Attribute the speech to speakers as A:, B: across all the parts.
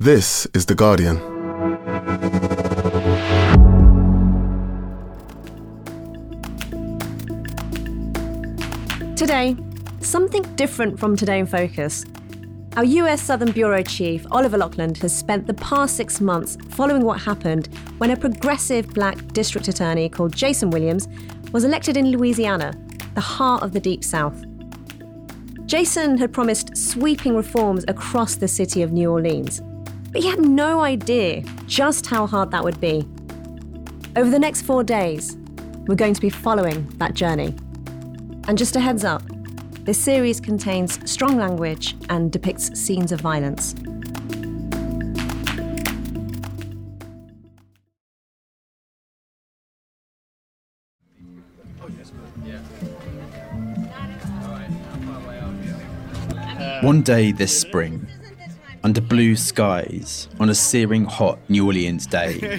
A: This is The Guardian.
B: Today, something different from Today in Focus. Our US Southern Bureau Chief, Oliver Laughland, has spent the past six months following what happened when a progressive black district attorney called Jason Williams was elected in Louisiana, the heart of the Deep South. Jason had promised sweeping reforms across the city of New Orleans, but he had no idea just how hard that would be. Over the next four days, we're going to be following that journey. And just a heads up, this series contains strong language and depicts scenes of violence.
C: One day this spring, under blue skies, on a searing hot New Orleans day,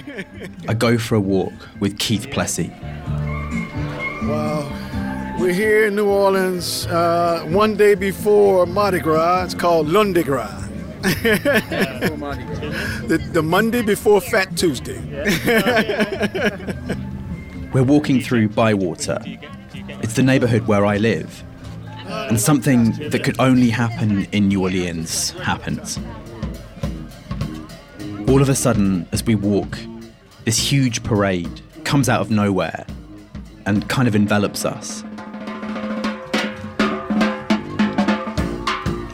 C: I go for a walk with Keith Plessy.
D: Wow. We're here in New Orleans uh, one day before Mardi Gras. It's called Lundi Gras. the, the Monday before Fat Tuesday.
C: We're walking through Bywater. It's the neighborhood where I live. And something that could only happen in New Orleans happens. All of a sudden, as we walk, this huge parade comes out of nowhere and kind of envelops us.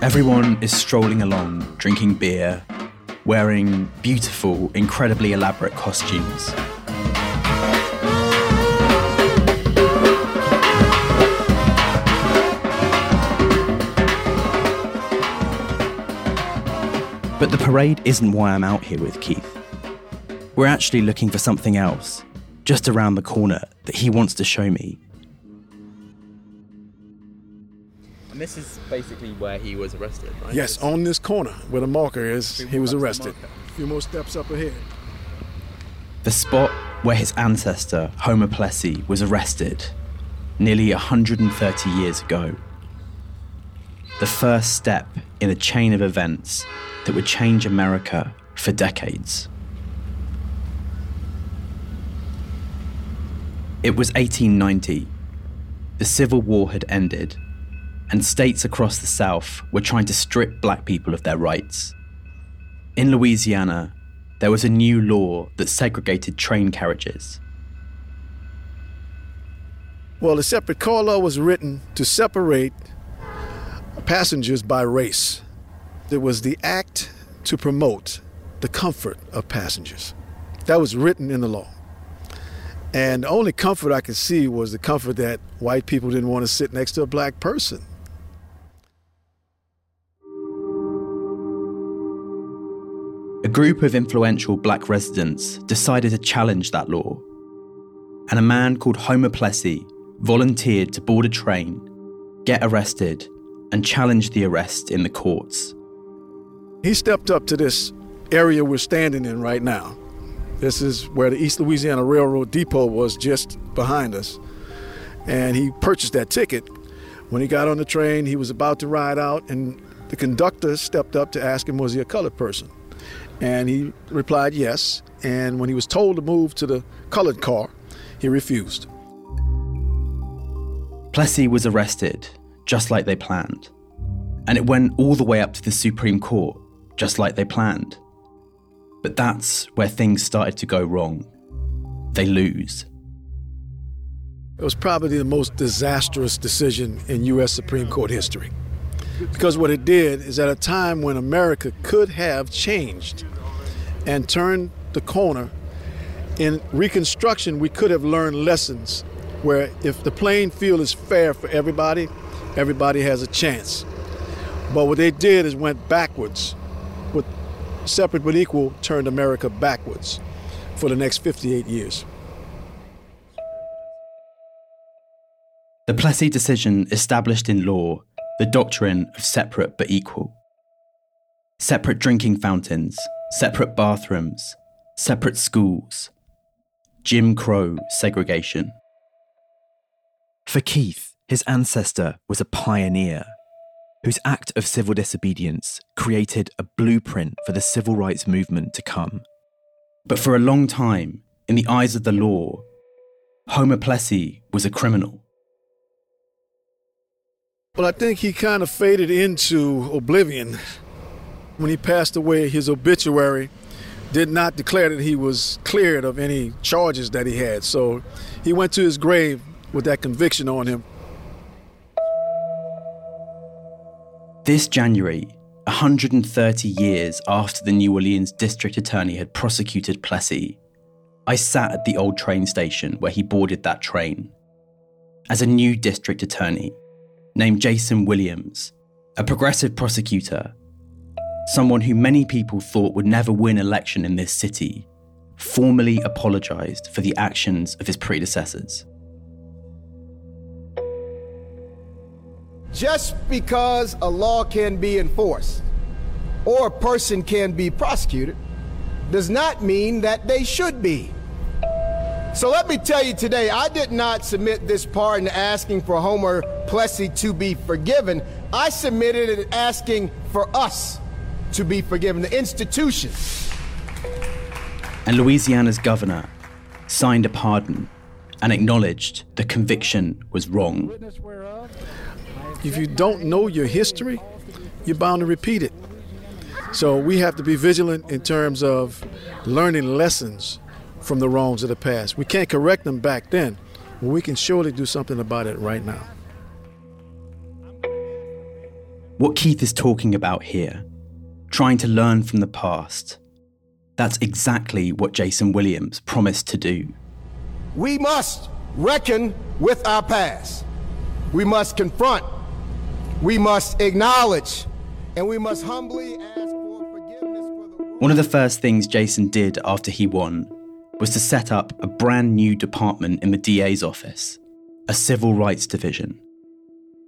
C: Everyone is strolling along, drinking beer, wearing beautiful, incredibly elaborate costumes. But the parade isn't why I'm out here with Keith. We're actually looking for something else, just around the corner, that he wants to show me.
E: And this is basically where he was arrested, right?
D: Yes, on this corner where the marker is, he was arrested. A few more steps up ahead.
C: The spot where his ancestor, Homer Plessy, was arrested nearly 130 years ago. The first step in a chain of events that would change America for decades. It was 1890. The Civil War had ended, and states across the South were trying to strip black people of their rights. In Louisiana, there was a new law that segregated train carriages.
D: Well, the separate car law was written to separate passengers by race. It was the act to promote the comfort of passengers. That was written in the law. And the only comfort I could see was the comfort that white people didn't want to sit next to a black person.
C: A group of influential black residents decided to challenge that law. And a man called Homer Plessy volunteered to board a train, get arrested, and challenge the arrest in the courts.
D: He stepped up to this area we're standing in right now. This is where the East Louisiana Railroad Depot was just behind us. And he purchased that ticket. When he got on the train, he was about to ride out, and the conductor stepped up to ask him, was he a colored person? And he replied, yes. And when he was told to move to the colored car, he refused.
C: Plessy was arrested, just like they planned. And it went all the way up to the Supreme Court, just like they planned. But that's where things started to go wrong. They lose.
D: It was probably the most disastrous decision in U.S. Supreme Court history. Because what it did is at a time when America could have changed and turned the corner, in Reconstruction, we could have learned lessons where if the playing field is fair for everybody, everybody has a chance. But what they did is went backwards. With separate but equal, turned America backwards for the next 58 years.
C: The Plessy decision established in law the doctrine of separate but equal. Separate drinking fountains, separate bathrooms, separate schools, Jim Crow segregation. For Keith, his ancestor was a pioneer. Whose act of civil disobedience created a blueprint for the civil rights movement to come. But for a long time, in the eyes of the law, Homer Plessy was a criminal.
D: Well, I think he kind of faded into oblivion. When he passed away, his obituary did not declare that he was cleared of any charges that he had. So he went to his grave with that conviction on him.
C: This January, 130 years after the New Orleans district attorney had prosecuted Plessy, I sat at the old train station where he boarded that train. As a new district attorney, named Jason Williams, a progressive prosecutor, someone who many people thought would never win election in this city, formally apologised for the actions of his predecessors.
A: Just because a law can be enforced or a person can be prosecuted does not mean that they should be. So let me tell you today, I did not submit this pardon asking for Homer Plessy to be forgiven. I submitted it asking for us to be forgiven, the institution.
C: And Louisiana's governor signed a pardon and acknowledged the conviction was wrong.
D: If you don't know your history, you're bound to repeat it. So we have to be vigilant in terms of learning lessons from the wrongs of the past. We can't correct them back then, but we can surely do something about it right now.
C: What Keith is talking about here, trying to learn from the past, that's exactly what Jason Williams promised to do.
A: We must reckon with our past. We must confront. We must acknowledge. And we must humbly ask for forgiveness for the
C: One of the first things Jason did after he won was to set up a brand new department in the DA's office, a civil rights division.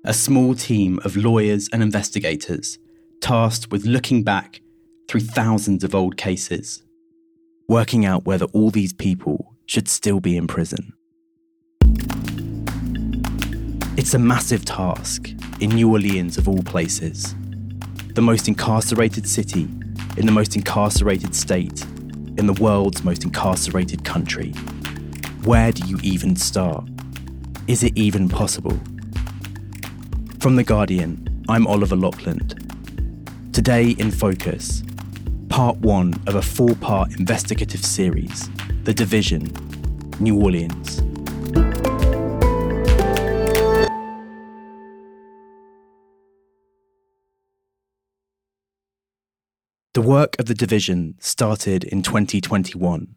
C: A small team of lawyers and investigators tasked with looking back through thousands of old cases, working out whether all these people should still be in prison. It's a massive task in New Orleans, of all places, the most incarcerated city in the most incarcerated state in the world's most incarcerated country. Where do you even start? Is it even possible? From The Guardian, I'm Oliver Laughland. Today in Focus, part one of a four part investigative series The Division, New Orleans. The work of the division started in 2021.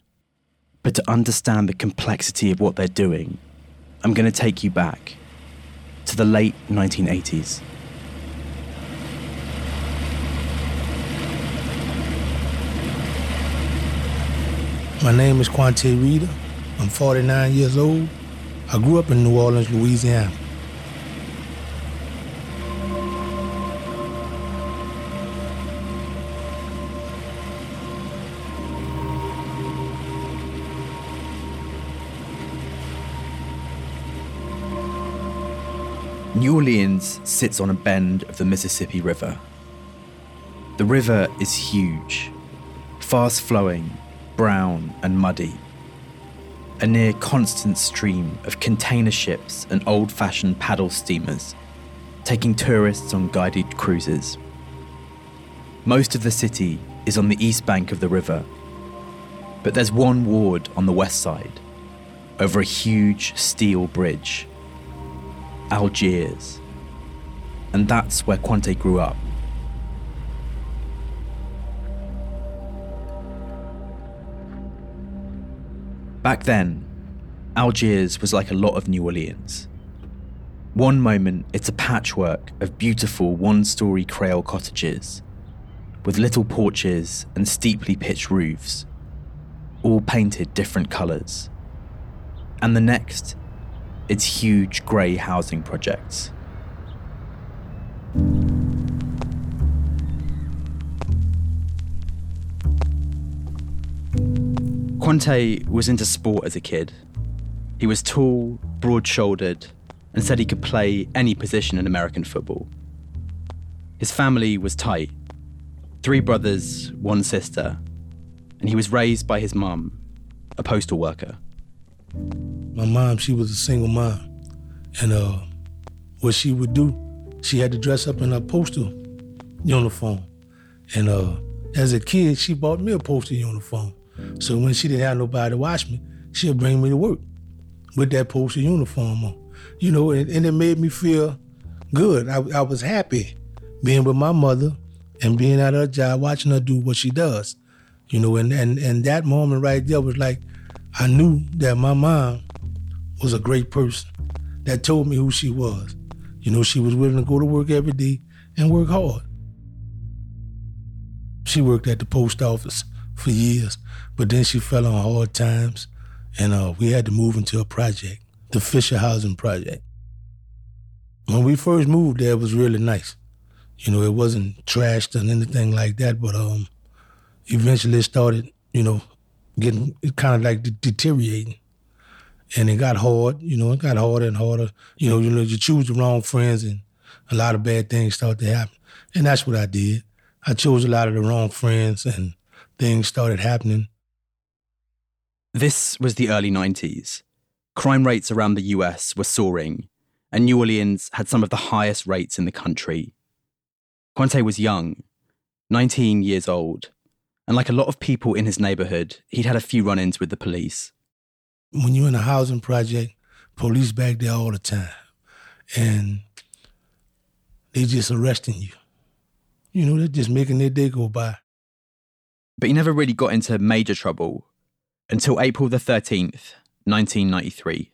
C: But to understand the complexity of what they're doing, I'm going to take you back to the late 1980s.
F: My name is Kuantay Reddick. I'm 49 years old. I grew up in New Orleans, Louisiana.
C: New Orleans sits on a bend of the Mississippi River. The river is huge, fast flowing, brown, and muddy. A near constant stream of container ships and old fashioned paddle steamers, taking tourists on guided cruises. Most of the city is on the east bank of the river, but there's one ward on the west side, over a huge steel bridge. Algiers. And that's where Kuantay grew up. Back then, Algiers was like a lot of New Orleans. One moment, it's a patchwork of beautiful one story Creole cottages with little porches and steeply pitched roofs, all painted different colours. And the next, it's huge grey housing projects. Kuantay was into sport as a kid. He was tall, broad shouldered, and said he could play any position in American football. His family was tight three brothers, one sister, and he was raised by his mum, a postal worker.
F: My mom, she was a single mom. And uh, what she would do, she had to dress up in a postal uniform. And uh, as a kid, she bought me a postal uniform. So when she didn't have nobody to watch me, she'd bring me to work with that postal uniform on. You know, and, and it made me feel good. I, I was happy being with my mother and being at her job, watching her do what she does. You know, and, and, and that moment right there was like, I knew that my mom was a great person that told me who she was. You know, she was willing to go to work every day and work hard. She worked at the post office for years, but then she fell on hard times, and uh, we had to move into a project, the Fisher Housing Project. When we first moved there, it was really nice. You know, it wasn't trashed and anything like that, but um, eventually it started, you know, getting kind of like deteriorating. And it got hard, you know, it got harder and harder. You know, you know, you choose the wrong friends and a lot of bad things start to happen. And that's what I did. I chose a lot of the wrong friends and things started happening.
C: This was the early 90s. Crime rates around the US were soaring, and New Orleans had some of the highest rates in the country. Kuantay was young, 19 years old, and like a lot of people in his neighborhood, he'd had a few run ins with the police.
F: When you're in a housing project, police back there all the time, and they just arresting you. You know, they're just making their day go by.
C: But he never really got into major trouble until April the 13th, 1993.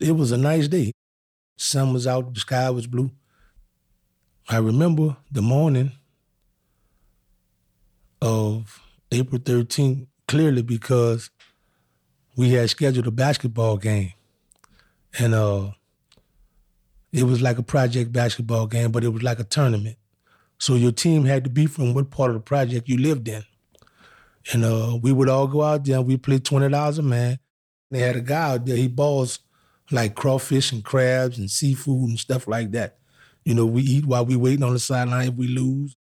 C: It
F: was a nice day. Sun was out, the sky was blue. I remember the morning of April 13th clearly because we had scheduled a basketball game. And uh, it was like a project basketball game, but it was like a tournament. So your team had to be from what part of the project you lived in. And uh, we would all go out there. And we played twenty dollars a man. They had a guy out there. He balls like crawfish and crabs and seafood and stuff like that. You know, we eat while we waiting on the sideline if we lose.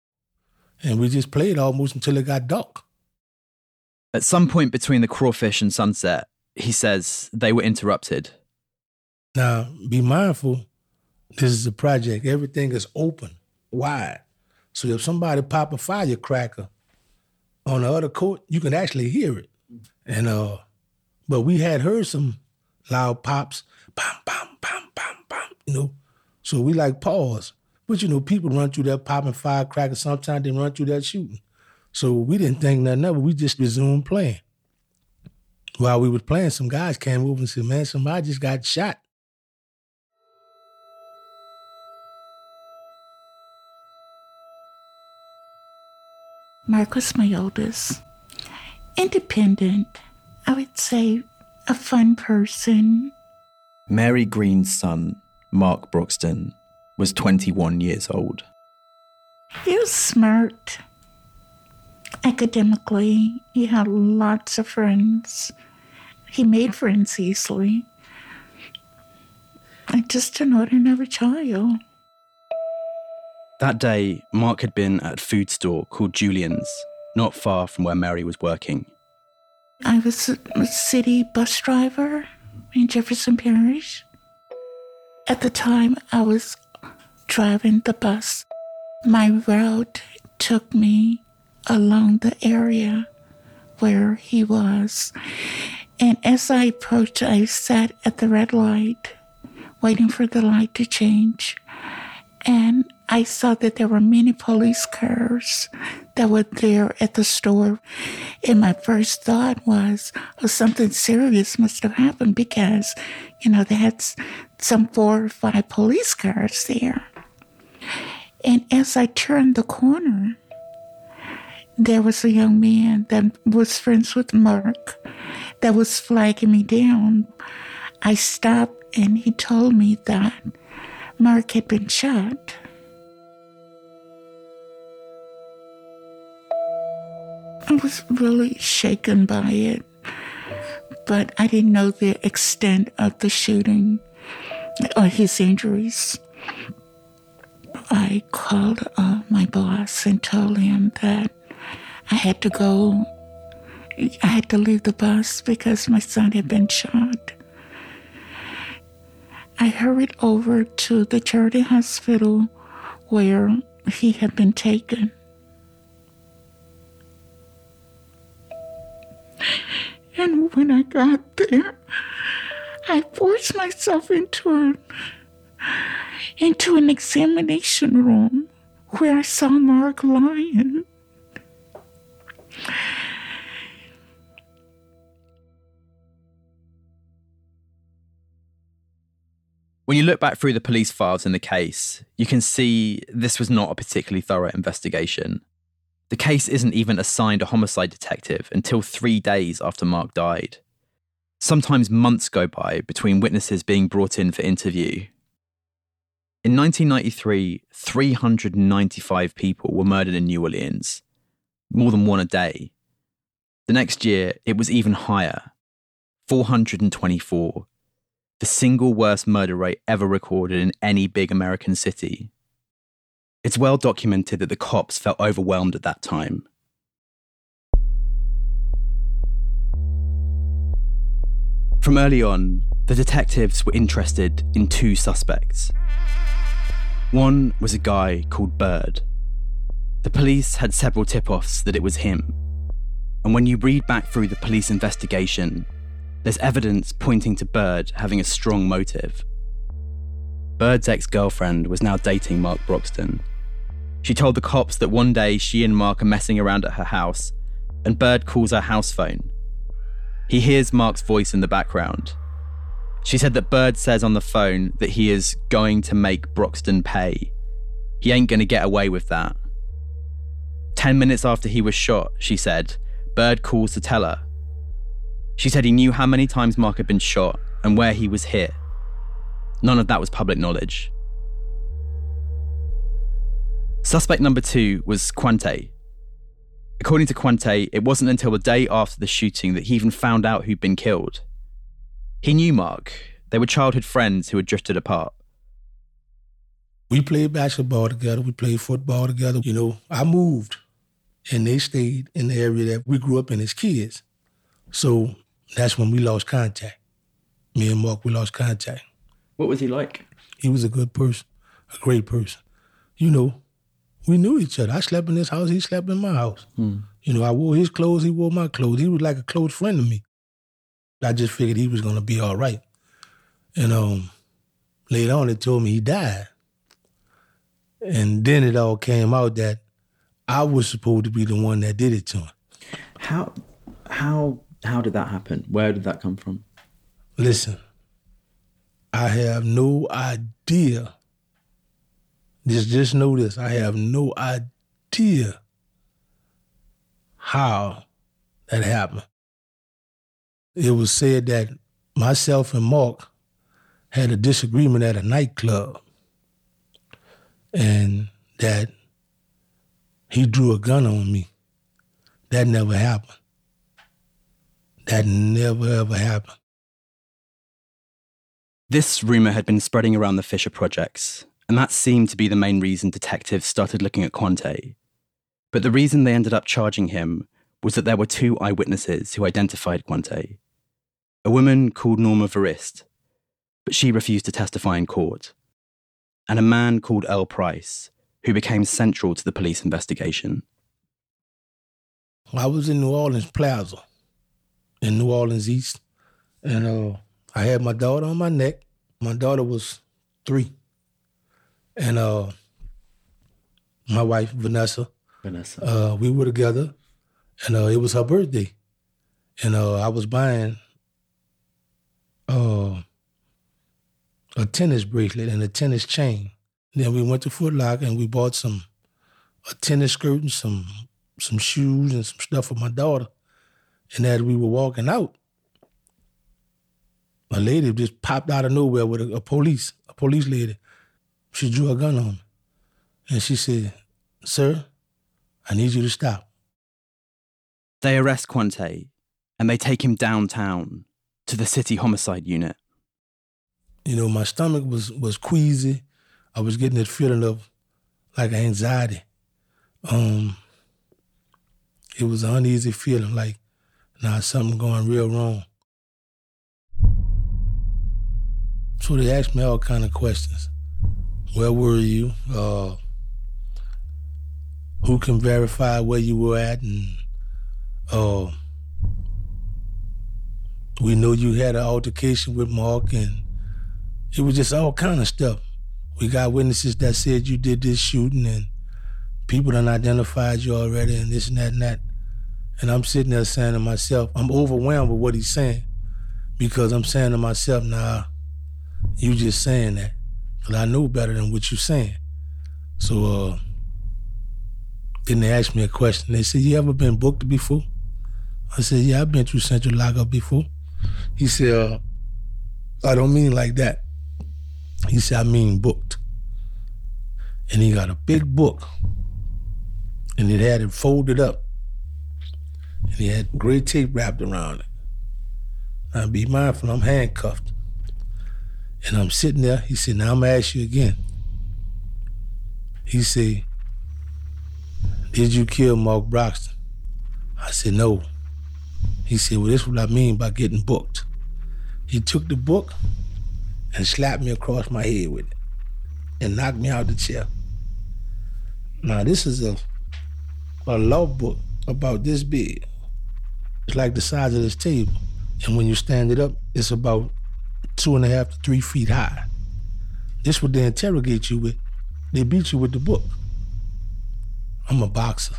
F: And we just played almost until it got dark.
C: At some point between the crawfish and sunset, he says they were interrupted.
F: Now, be mindful, this is a project. Everything is open, wide. So if somebody pop a firecracker on the other court, you can actually hear it. And uh, but we had heard some loud pops, bam, bam, bam, bam, bam, you know. So we like pause. But you know, people run through that popping firecrackers. Sometimes they run through that shooting. So we didn't think nothing of it. We just resumed playing. While we were playing, some guys came over and said, "Man, somebody just got shot."
G: Mark was my oldest. Independent, I would say a fun person.
C: Mary Green's son, Mark Broxton, was 21 years old.
G: He was smart. Academically, he had lots of friends. He made friends easily. I just an ordinary child.
C: That day, Mark had been at a food store called Julian's, not far from where Mary was working.
G: I was a city bus driver in Jefferson Parish. At the time, I was driving the bus. My route took me along the area where he was. And as I approached, I sat at the red light, waiting for the light to change. And I saw that there were many police cars that were there at the store. And my first thought was, oh, something serious must have happened because, you know, they had some four or five police cars there. And as I turned the corner, there was a young man that was friends with Mark that was flagging me down. I stopped and he told me that Mark had been shot. I was really shaken by it, but I didn't know the extent of the shooting or his injuries. I called uh, my boss and told him that I had to go. I had to leave the bus because my son had been shot. I hurried over to the charity hospital where he had been taken. And when I got there, I forced myself into an, into an examination room where I saw Mark lying.
C: When you look back through the police files in the case, you can see this was not a particularly thorough investigation. The case isn't even assigned a homicide detective until three days after Mark died. Sometimes months go by between witnesses being brought in for interview. In 1993, 395 people were murdered in New Orleans, more than one a day. The next year, it was even higher 424 the single worst murder rate ever recorded in any big American city. It's well documented that the cops felt overwhelmed at that time. From early on, the detectives were interested in two suspects. One was a guy called Bird. The police had several tip offs that it was him. And when you read back through the police investigation, there's evidence pointing to Bird having a strong motive. Bird's ex girlfriend was now dating Mark Broxton. She told the cops that one day she and Mark are messing around at her house, and Bird calls her house phone. He hears Mark's voice in the background. She said that Bird says on the phone that he is going to make Broxton pay. He ain't going to get away with that. Ten minutes after he was shot, she said, Bird calls to tell her she said he knew how many times Mark had been shot and where he was hit. None of that was public knowledge. Suspect number two was Kuantay. According to Kuantay, it wasn't until the day after the shooting that he even found out who'd been killed. He knew Mark. They were childhood friends who had drifted apart.
F: We played basketball together. We played football together. You know, I moved and they stayed in the area that we grew up in as kids. So that's when we lost contact. Me and Mark, we lost contact.
C: What was he like?
F: He was a good person, a great person. You know, we knew each other. I slept in his house, he slept in my house.
C: Hmm.
F: You know, I wore his clothes, he wore my clothes. He was like a close friend to me. I just figured he was gonna be all right. And um, later on, they told me he died. And then it all came out that I was supposed to be the one that did it to him.
C: How, how how did that happen? Where did that come from?
F: Listen, I have no idea. Just, just know this. I have no idea how that happened. It was said that myself and Mark had a disagreement at a nightclub and that he drew a gun on me. That never happened. That never ever happened.
C: This rumour had been spreading around the Fisher projects, and that seemed to be the main reason detectives started looking at Kuantay. But the reason they ended up charging him was that there were two eyewitnesses who identified Kuantay a woman called Norma Verist, but she refused to testify in court, and a man called Earl Price, who became central to the police investigation.
F: I was in New Orleans Plaza in New Orleans East. And uh, I had my daughter on my neck. My daughter was three. And uh, my wife, Vanessa.
C: Vanessa.
F: Uh, we were together. And uh, it was her birthday. And uh, I was buying uh, a tennis bracelet and a tennis chain. Then we went to Foot Locker and we bought some a tennis skirt and some some shoes and some stuff for my daughter. And as we were walking out, a lady just popped out of nowhere with a, a police, a police lady. She drew a gun on me. And she said, Sir, I need you to stop.
C: They arrest Kuantay and they take him downtown to the city homicide unit.
F: You know, my stomach was was queasy. I was getting that feeling of like anxiety. Um, it was an uneasy feeling, like now something going real wrong. So they asked me all kind of questions. Where were you? Uh, who can verify where you were at? And uh, we know you had an altercation with Mark, and it was just all kind of stuff. We got witnesses that said you did this shooting, and people done identified you already, and this and that and that. And I'm sitting there saying to myself, I'm overwhelmed with what he's saying because I'm saying to myself, nah, you just saying that. Because I know better than what you're saying. So uh, then they asked me a question. They said, You ever been booked before? I said, Yeah, I've been through central lockup before. He said, uh, I don't mean like that. He said, I mean booked. And he got a big book. And it had it folded up. And he had gray tape wrapped around it. Now be mindful, I'm handcuffed. And I'm sitting there. He said, Now I'm gonna ask you again. He said, Did you kill Mark Broxton? I said, No. He said, Well, this is what I mean by getting booked. He took the book and slapped me across my head with it and knocked me out of the chair. Now, this is a, a law book about this big. It's like the size of this table. And when you stand it up, it's about two and a half to three feet high. This would they interrogate you with. They beat you with the book. I'm a boxer.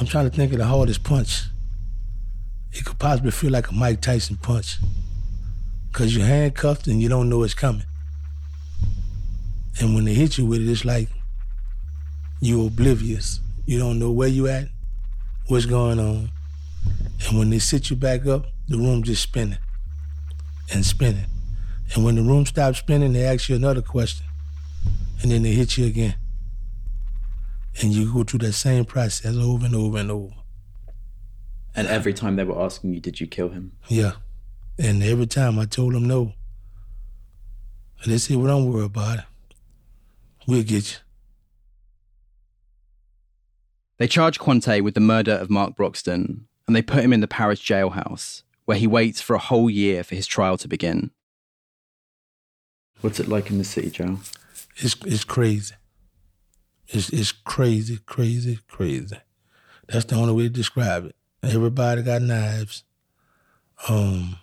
F: I'm trying to think of the hardest punch. It could possibly feel like a Mike Tyson punch. Cause you're handcuffed and you don't know it's coming. And when they hit you with it, it's like you're oblivious. You don't know where you at, what's going on. And when they sit you back up, the room just spinning and spinning. And when the room stops spinning, they ask you another question. And then they hit you again. And you go through that same process over and over and over.
C: And every time they were asking you, did you kill him?
F: Yeah. And every time I told them no. And they said, well, don't worry about it. We'll get you.
C: They charge Kuantay with the murder of Mark Broxton, and they put him in the parish jailhouse, where he waits for a whole year for his trial to begin. What's it like in the city jail?
F: It's it's crazy. It's it's crazy, crazy, crazy. That's the only way to describe it. Everybody got knives. Um,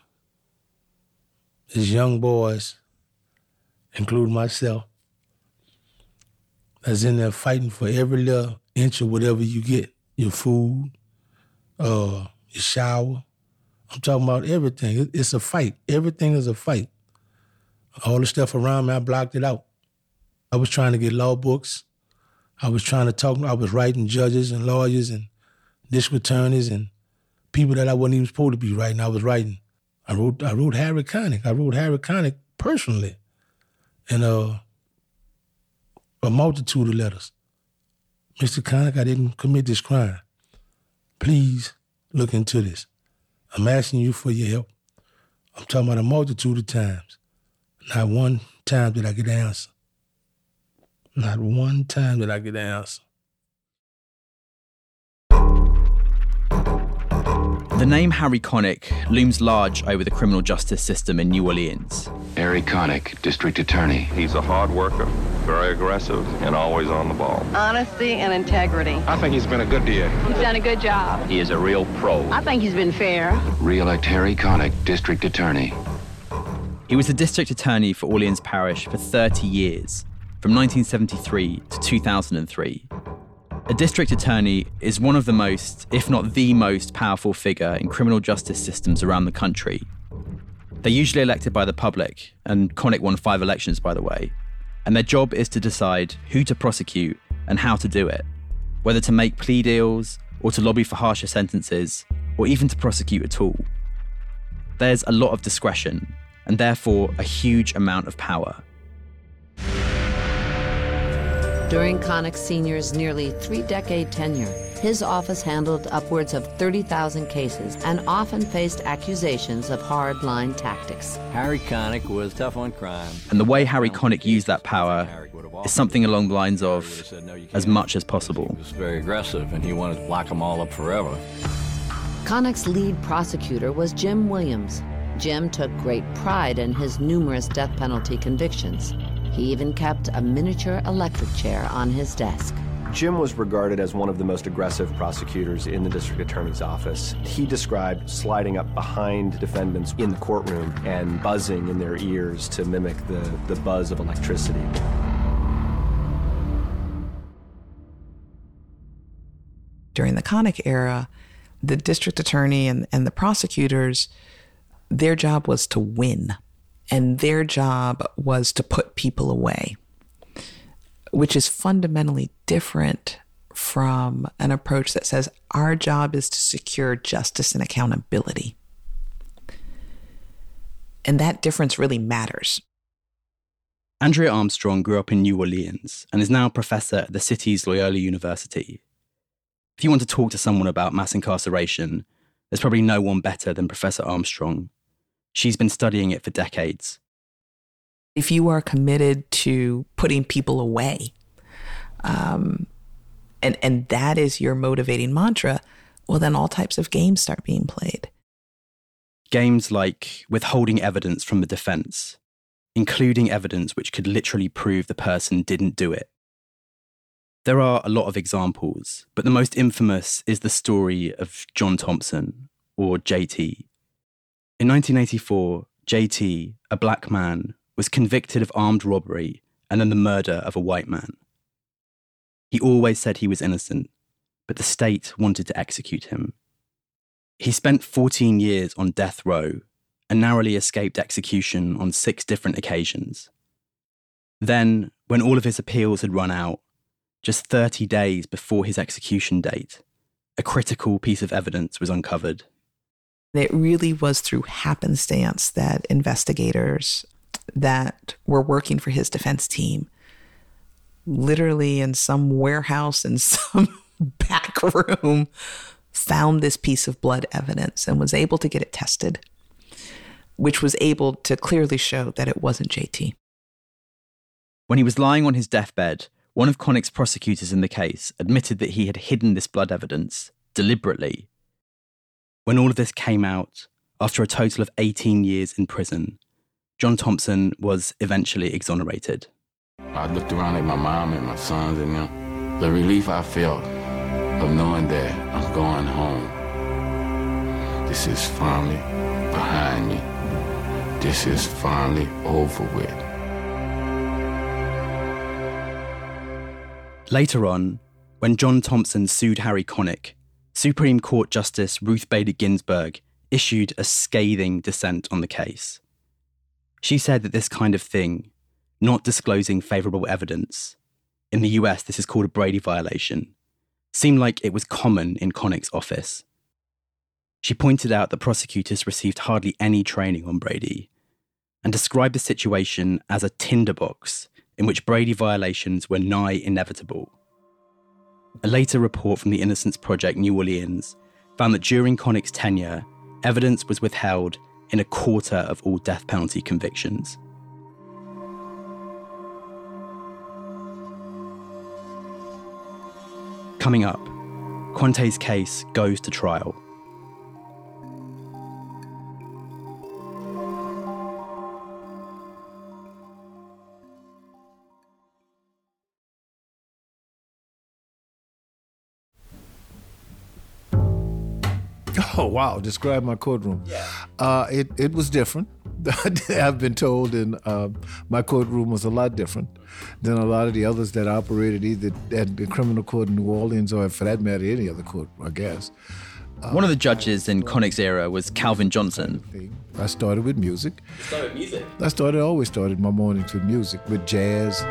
F: these young boys, including myself, that's in there fighting for every little inch of whatever you get. Your food, uh, your shower. I'm talking about everything. It's a fight. Everything is a fight. All the stuff around me, I blocked it out. I was trying to get law books. I was trying to talk. I was writing judges and lawyers and district attorneys and people that I wasn't even supposed to be writing. I was writing. I wrote. I wrote Harry Connick. I wrote Harry Connick personally, and uh, a multitude of letters. Mr. Connick, I didn't commit this crime. Please look into this. I'm asking you for your help. I'm talking about a multitude of times. Not one time did I get an answer. Not one time did I get an answer.
C: The name Harry Connick looms large over the criminal justice system in New Orleans.
H: Harry Connick, District Attorney.
I: He's a hard worker, very aggressive, and always on the ball.
J: Honesty and integrity.
I: I think he's been a good DA.
J: He's done a good job.
H: He is a real pro.
J: I think he's been fair.
H: Re-elect Harry Connick, District Attorney.
C: He was the district attorney for Orleans Parish for 30 years, from 1973 to 2003. A district attorney is one of the most, if not the most, powerful figure in criminal justice systems around the country. They're usually elected by the public, and Connick won five elections, by the way. And their job is to decide who to prosecute and how to do it, whether to make plea deals, or to lobby for harsher sentences, or even to prosecute at all. There's a lot of discretion, and therefore a huge amount of power.
K: During Connick Sr.'s nearly three decade tenure, his office handled upwards of 30,000 cases and often faced accusations of hard line tactics.
L: Harry Connick was tough on crime.
C: And the way Harry Connick used that power is something along the lines of as much as possible.
L: He was very aggressive and he wanted to lock them all up forever.
K: Connick's lead prosecutor was Jim Williams. Jim took great pride in his numerous death penalty convictions. He even kept a miniature electric chair on his desk.
M: Jim was regarded as one of the most aggressive prosecutors in the district attorney's office. He described sliding up behind defendants in the courtroom and buzzing in their ears to mimic the, the buzz of electricity.
N: During the Connick era, the district attorney and, and the prosecutors, their job was to win, and their job was to put people away which is fundamentally different from an approach that says our job is to secure justice and accountability. And that difference really matters.
C: Andrea Armstrong grew up in New Orleans and is now a professor at the city's Loyola University. If you want to talk to someone about mass incarceration, there's probably no one better than Professor Armstrong. She's been studying it for decades
N: if you are committed to putting people away, um, and and that is your motivating mantra, well, then all types of games start being played.
C: Games like withholding evidence from the defense, including evidence which could literally prove the person didn't do it. There are a lot of examples, but the most infamous is the story of John Thompson, or JT. In 1984, JT, a black man, was convicted of armed robbery and then the murder of a white man. He always said he was innocent, but the state wanted to execute him. He spent 14 years on death row and narrowly escaped execution on six different occasions. Then, when all of his appeals had run out, just 30 days before his execution date, a critical piece of evidence was uncovered.
N: It really was through happenstance that investigators that were working for his defense team literally in some warehouse in some back room found this piece of blood evidence and was able to get it tested which was able to clearly show that it wasn't JT.
C: When he was lying on his deathbed, one of Connick's prosecutors in the case admitted that he had hidden this blood evidence deliberately. When all of this came out, after a total of 18 years in prison, John Thompson was eventually exonerated.
O: I looked around at my mom and my sons and them. The relief I felt of knowing that I'm going home. This is finally behind me. This is finally over with.
C: Later on, when John Thompson sued Harry Connick, Supreme Court Justice Ruth Bader Ginsburg issued a scathing dissent on the case. She said that this kind of thing, not disclosing favourable evidence, in the US, this is called a Brady violation, seemed like it was common in Connick's office. She pointed out that prosecutors received hardly any training on Brady and described the situation as a tinderbox in which Brady violations were nigh inevitable. A later report from the Innocence Project New Orleans found that during Connick's tenure, evidence was withheld in a quarter of all death penalty convictions. Coming up, Kuantay's case goes to trial.
P: Wow! Describe my courtroom. Yeah. Uh, it it was different. I've been told, and uh, my courtroom was a lot different than a lot of the others that operated either at the criminal court in New Orleans or, for that matter, any other court. I guess.
C: Uh, One of the judges in Connick's era was Calvin Johnson.
P: I started with music.
C: You started music.
P: I started always started my mornings with music, with jazz.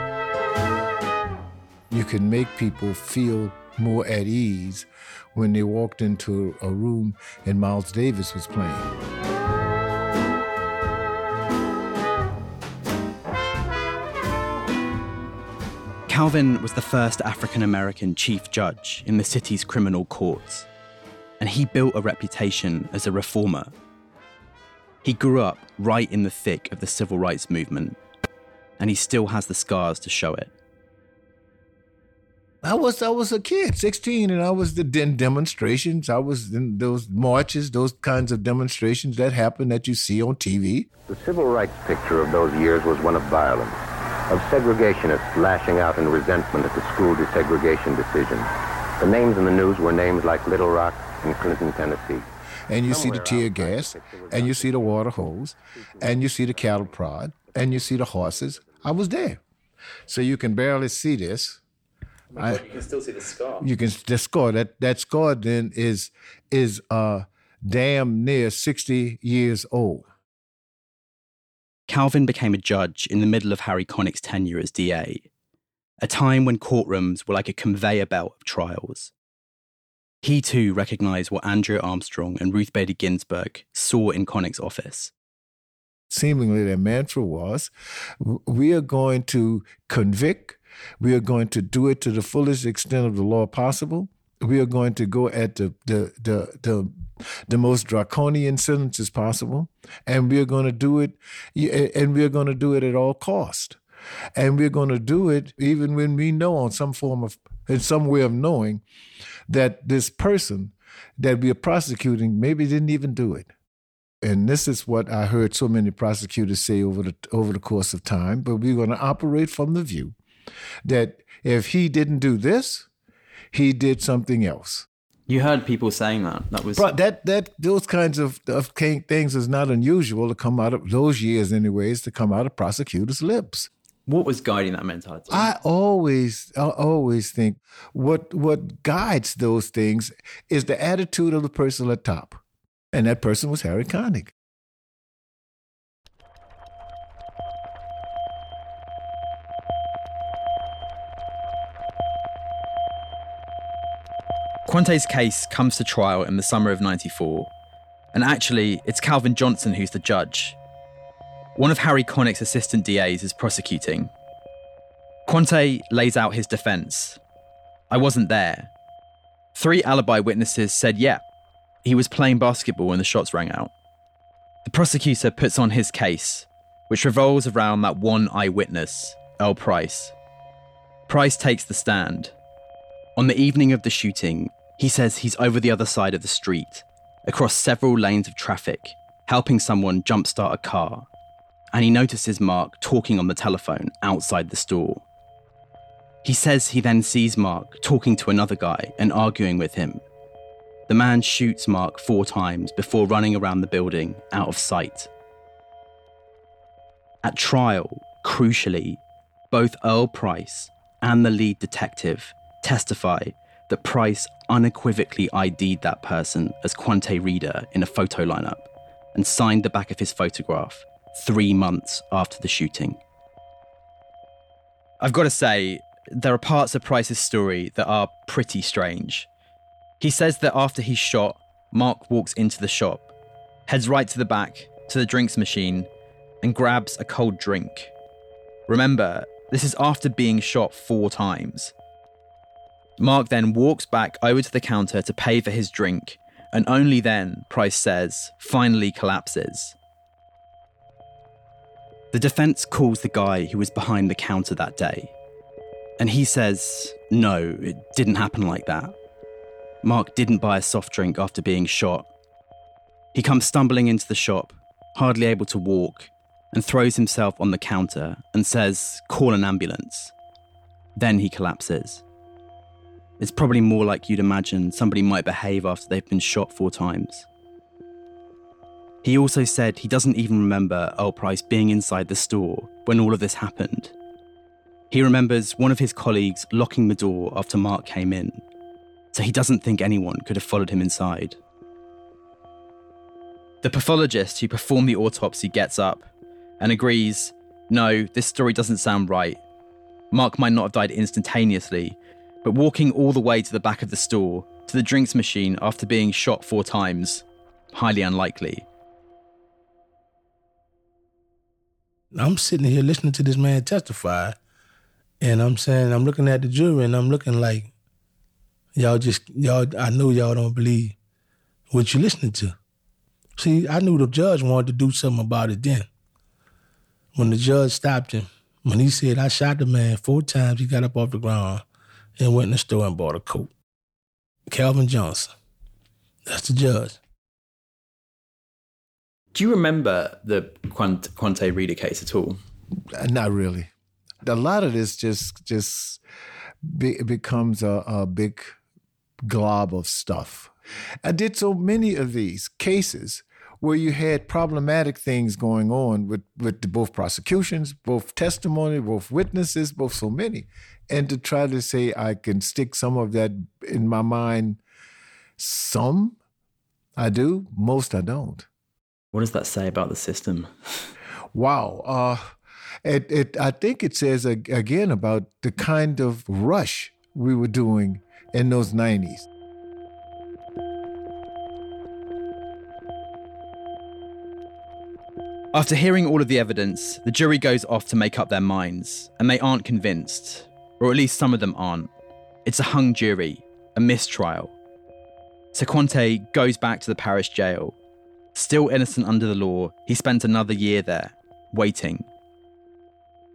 P: You can make people feel more at ease when they walked into a room and Miles Davis was playing.
C: Calvin was the first African American chief judge in the city's criminal courts, and he built a reputation as a reformer. He grew up right in the thick of the civil rights movement, and he still has the scars to show it.
P: I was I was a kid, 16, and I was the in demonstrations. I was in those marches, those kinds of demonstrations that happen that you see on TV.
Q: The civil rights picture of those years was one of violence, of segregationists lashing out in resentment at the school desegregation decision. The names in the news were names like Little Rock and Clinton, Tennessee.
P: And you see the tear gas, and you see the water hose, and you see the cattle prod, and you see the horses. I was there. So you can barely see this.
C: I, you can still see the scar.
P: You can see the scar. That that scar then is is uh damn near sixty years old.
C: Calvin became a judge in the middle of Harry Connick's tenure as DA, a time when courtrooms were like a conveyor belt of trials. He too recognized what Andrew Armstrong and Ruth Bader Ginsburg saw in Connick's office.
P: Seemingly, their mantra was we are going to convict, we are going to do it to the fullest extent of the law possible. We are going to go at the the the the, the most draconian sentences possible, and we are going to do it, and we are going to do it at all cost, and we're going to do it even when we know on some form of in some way of knowing that this person that we are prosecuting maybe didn't even do it. And this is what I heard so many prosecutors say over the over the course of time. But we're going to operate from the view that if he didn't do this, he did something else.
C: You heard people saying that. That was
P: but that that those kinds of, of things is not unusual to come out of those years, anyways, to come out of prosecutors' lips.
C: What was guiding that mentality?
P: I always, I always think what what guides those things is the attitude of the person at top, and that person was Harry Connick.
C: Kuantay's case comes to trial in the summer of 94. And actually, it's Calvin Johnson who's the judge, one of Harry Connick's assistant DAs is prosecuting. Kuantay lays out his defense. I wasn't there. Three alibi witnesses said, yeah, he was playing basketball when the shots rang out. The prosecutor puts on his case, which revolves around that one eyewitness, Earl Price. Price takes the stand. On the evening of the shooting, he says he's over the other side of the street, across several lanes of traffic, helping someone jumpstart a car and he notices Mark talking on the telephone outside the store. He says he then sees Mark talking to another guy and arguing with him. The man shoots Mark four times before running around the building out of sight. At trial, crucially, both Earl Price and the lead detective testify that Price unequivocally ID'd that person as Kuantay Reddick in a photo lineup and signed the back of his photograph three months after the shooting. I've got to say, there are parts of Price's story that are pretty strange. He says that after he's shot, Mark walks into the shop, heads right to the back, to the drinks machine, and grabs a cold drink. Remember, this is after being shot four times. Mark then walks back over to the counter to pay for his drink, and only then, Price says, finally collapses. The defense calls the guy who was behind the counter that day. And he says, no, it didn't happen like that. Mark didn't buy a soft drink after being shot. He comes stumbling into the shop, hardly able to walk, and throws himself on the counter and says, call an ambulance. Then he collapses. It's probably more like you'd imagine somebody might behave after they've been shot four times. He also said he doesn't even remember Earl Price being inside the store when all of this happened. He remembers one of his colleagues locking the door after Mark came in, so he doesn't think anyone could have followed him inside. The pathologist who performed the autopsy gets up and agrees no, this story doesn't sound right. Mark might not have died instantaneously, but walking all the way to the back of the store, to the drinks machine after being shot four times, highly unlikely.
F: I'm sitting here listening to this man testify, and I'm saying I'm looking at the jury, and I'm looking like y'all just y'all. I know y'all don't believe what you're listening to. See, I knew the judge wanted to do something about it then. When the judge stopped him, when he said I shot the man four times, he got up off the ground and went in the store and bought a coat. Calvin Johnson. That's the judge.
C: Do you remember the Quant- Kuantay Reddick case at all?
P: Uh, Not really. A lot of this just just be, becomes a, a big glob of stuff. I did so many of these cases where you had problematic things going on with, with both prosecutions, both testimony, both witnesses, both so many. And to try to say I can stick some of that in my mind, some I do, most I don't.
C: What does that say about the system?
P: Wow. Uh, it, it, I think it says again about the kind of rush we were doing in those 90s.
C: After hearing all of the evidence, the jury goes off to make up their minds, and they aren't convinced, or at least some of them aren't. It's a hung jury, a mistrial. So Kuantay goes back to the parish jail. Still innocent under the law, he spends another year there, waiting.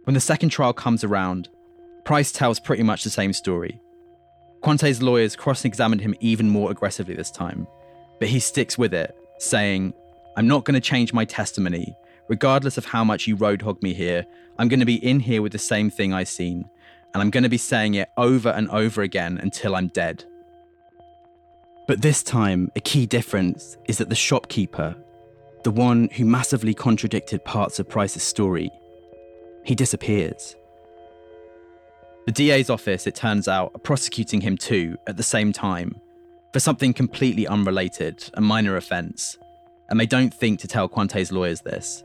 C: When the second trial comes around, Price tells pretty much the same story. Kuantay's lawyers cross examined him even more aggressively this time, but he sticks with it, saying, I'm not going to change my testimony. Regardless of how much you roadhog me here, I'm going to be in here with the same thing I've seen, and I'm going to be saying it over and over again until I'm dead. But this time, a key difference is that the shopkeeper, the one who massively contradicted parts of Price's story, he disappears. The DA's office, it turns out, are prosecuting him too at the same time for something completely unrelated, a minor offence, and they don't think to tell Kuantay's lawyers this.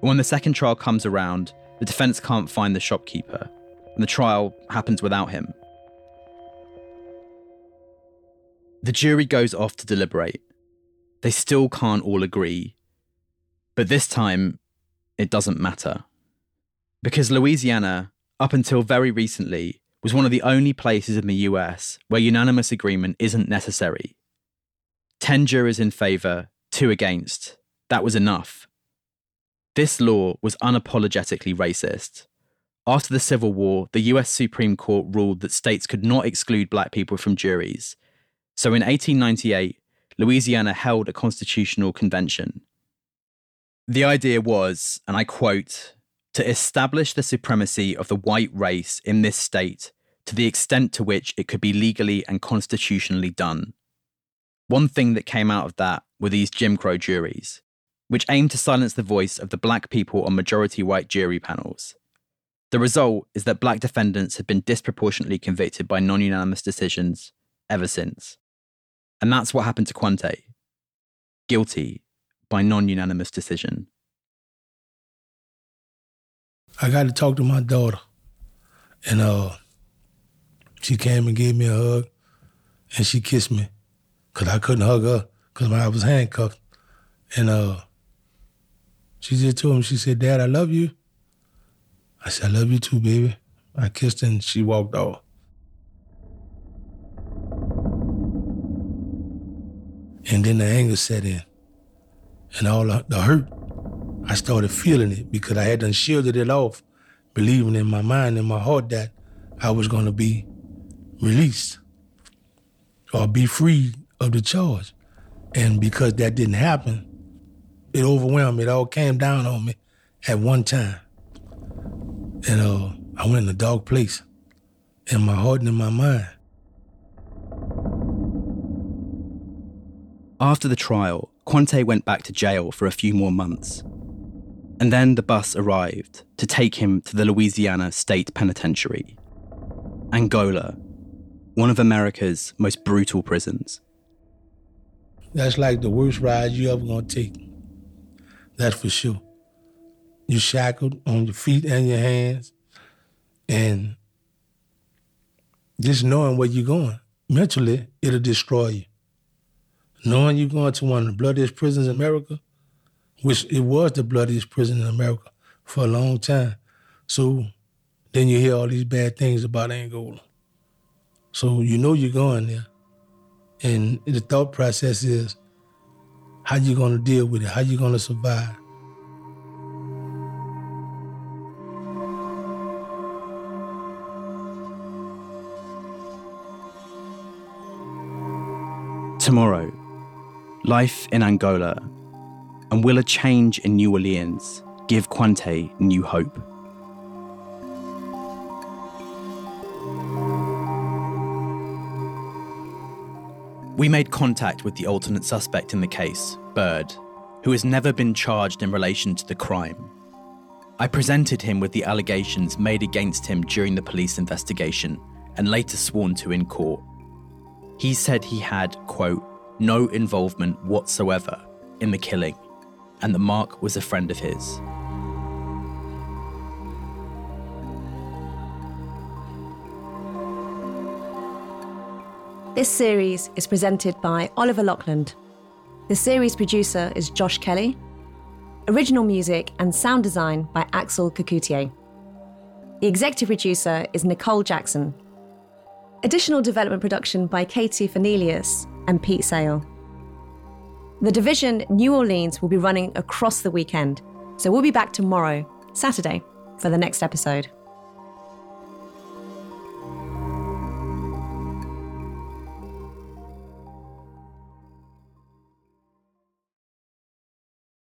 C: When the second trial comes around, the defence can't find the shopkeeper, and the trial happens without him. The jury goes off to deliberate. They still can't all agree. But this time, it doesn't matter. Because Louisiana, up until very recently, was one of the only places in the US where unanimous agreement isn't necessary. 10 jurors in favour, 2 against. That was enough. This law was unapologetically racist. After the Civil War, the US Supreme Court ruled that states could not exclude black people from juries. So in 1898, Louisiana held a constitutional convention. The idea was, and I quote, to establish the supremacy of the white race in this state to the extent to which it could be legally and constitutionally done. One thing that came out of that were these Jim Crow juries, which aimed to silence the voice of the black people on majority white jury panels. The result is that black defendants have been disproportionately convicted by non unanimous decisions ever since. And that's what happened to Kuantay. Guilty by non unanimous decision.
F: I got to talk to my daughter, and uh, she came and gave me a hug, and she kissed me, cause I couldn't hug her, cause I was handcuffed, and uh, she just told me, she said, "Dad, I love you." I said, "I love you too, baby." I kissed her, and she walked off. And then the anger set in, and all the, the hurt I started feeling it because I had done shielded it off, believing in my mind and my heart that I was going to be released or be free of the charge. And because that didn't happen, it overwhelmed me. It all came down on me at one time. And uh, I went in a dark place in my heart and in my mind.
C: After the trial, Kuantay went back to jail for a few more months. And then the bus arrived to take him to the Louisiana State Penitentiary. Angola, one of America's most brutal prisons.
F: That's like the worst ride you ever gonna take. That's for sure. You're shackled on your feet and your hands, and just knowing where you're going, mentally, it'll destroy you. Knowing you're going to one of the bloodiest prisons in America, which it was the bloodiest prison in America for a long time. So then you hear all these bad things about Angola. So you know you're going there. And the thought process is how you gonna deal with it? How you gonna survive?
C: Tomorrow, life in Angola, and will a change in New Orleans give Kuantay new hope? We made contact with the alternate suspect in the case, Bird, who has never been charged in relation to the crime. I presented him with the allegations made against him during the police investigation and later sworn to in court. He said he had, quote, no involvement whatsoever in the killing, and that Mark was a friend of his.
B: This series is presented by Oliver Laughland. The series producer is Josh Kelly. Original music and sound design by Axel Kacoutié. The executive producer is Nicole Jackson. Additional development production by Katie Fernelius and Pete Sale. The division New Orleans will be running across the weekend, so we'll be back tomorrow, Saturday, for the next episode.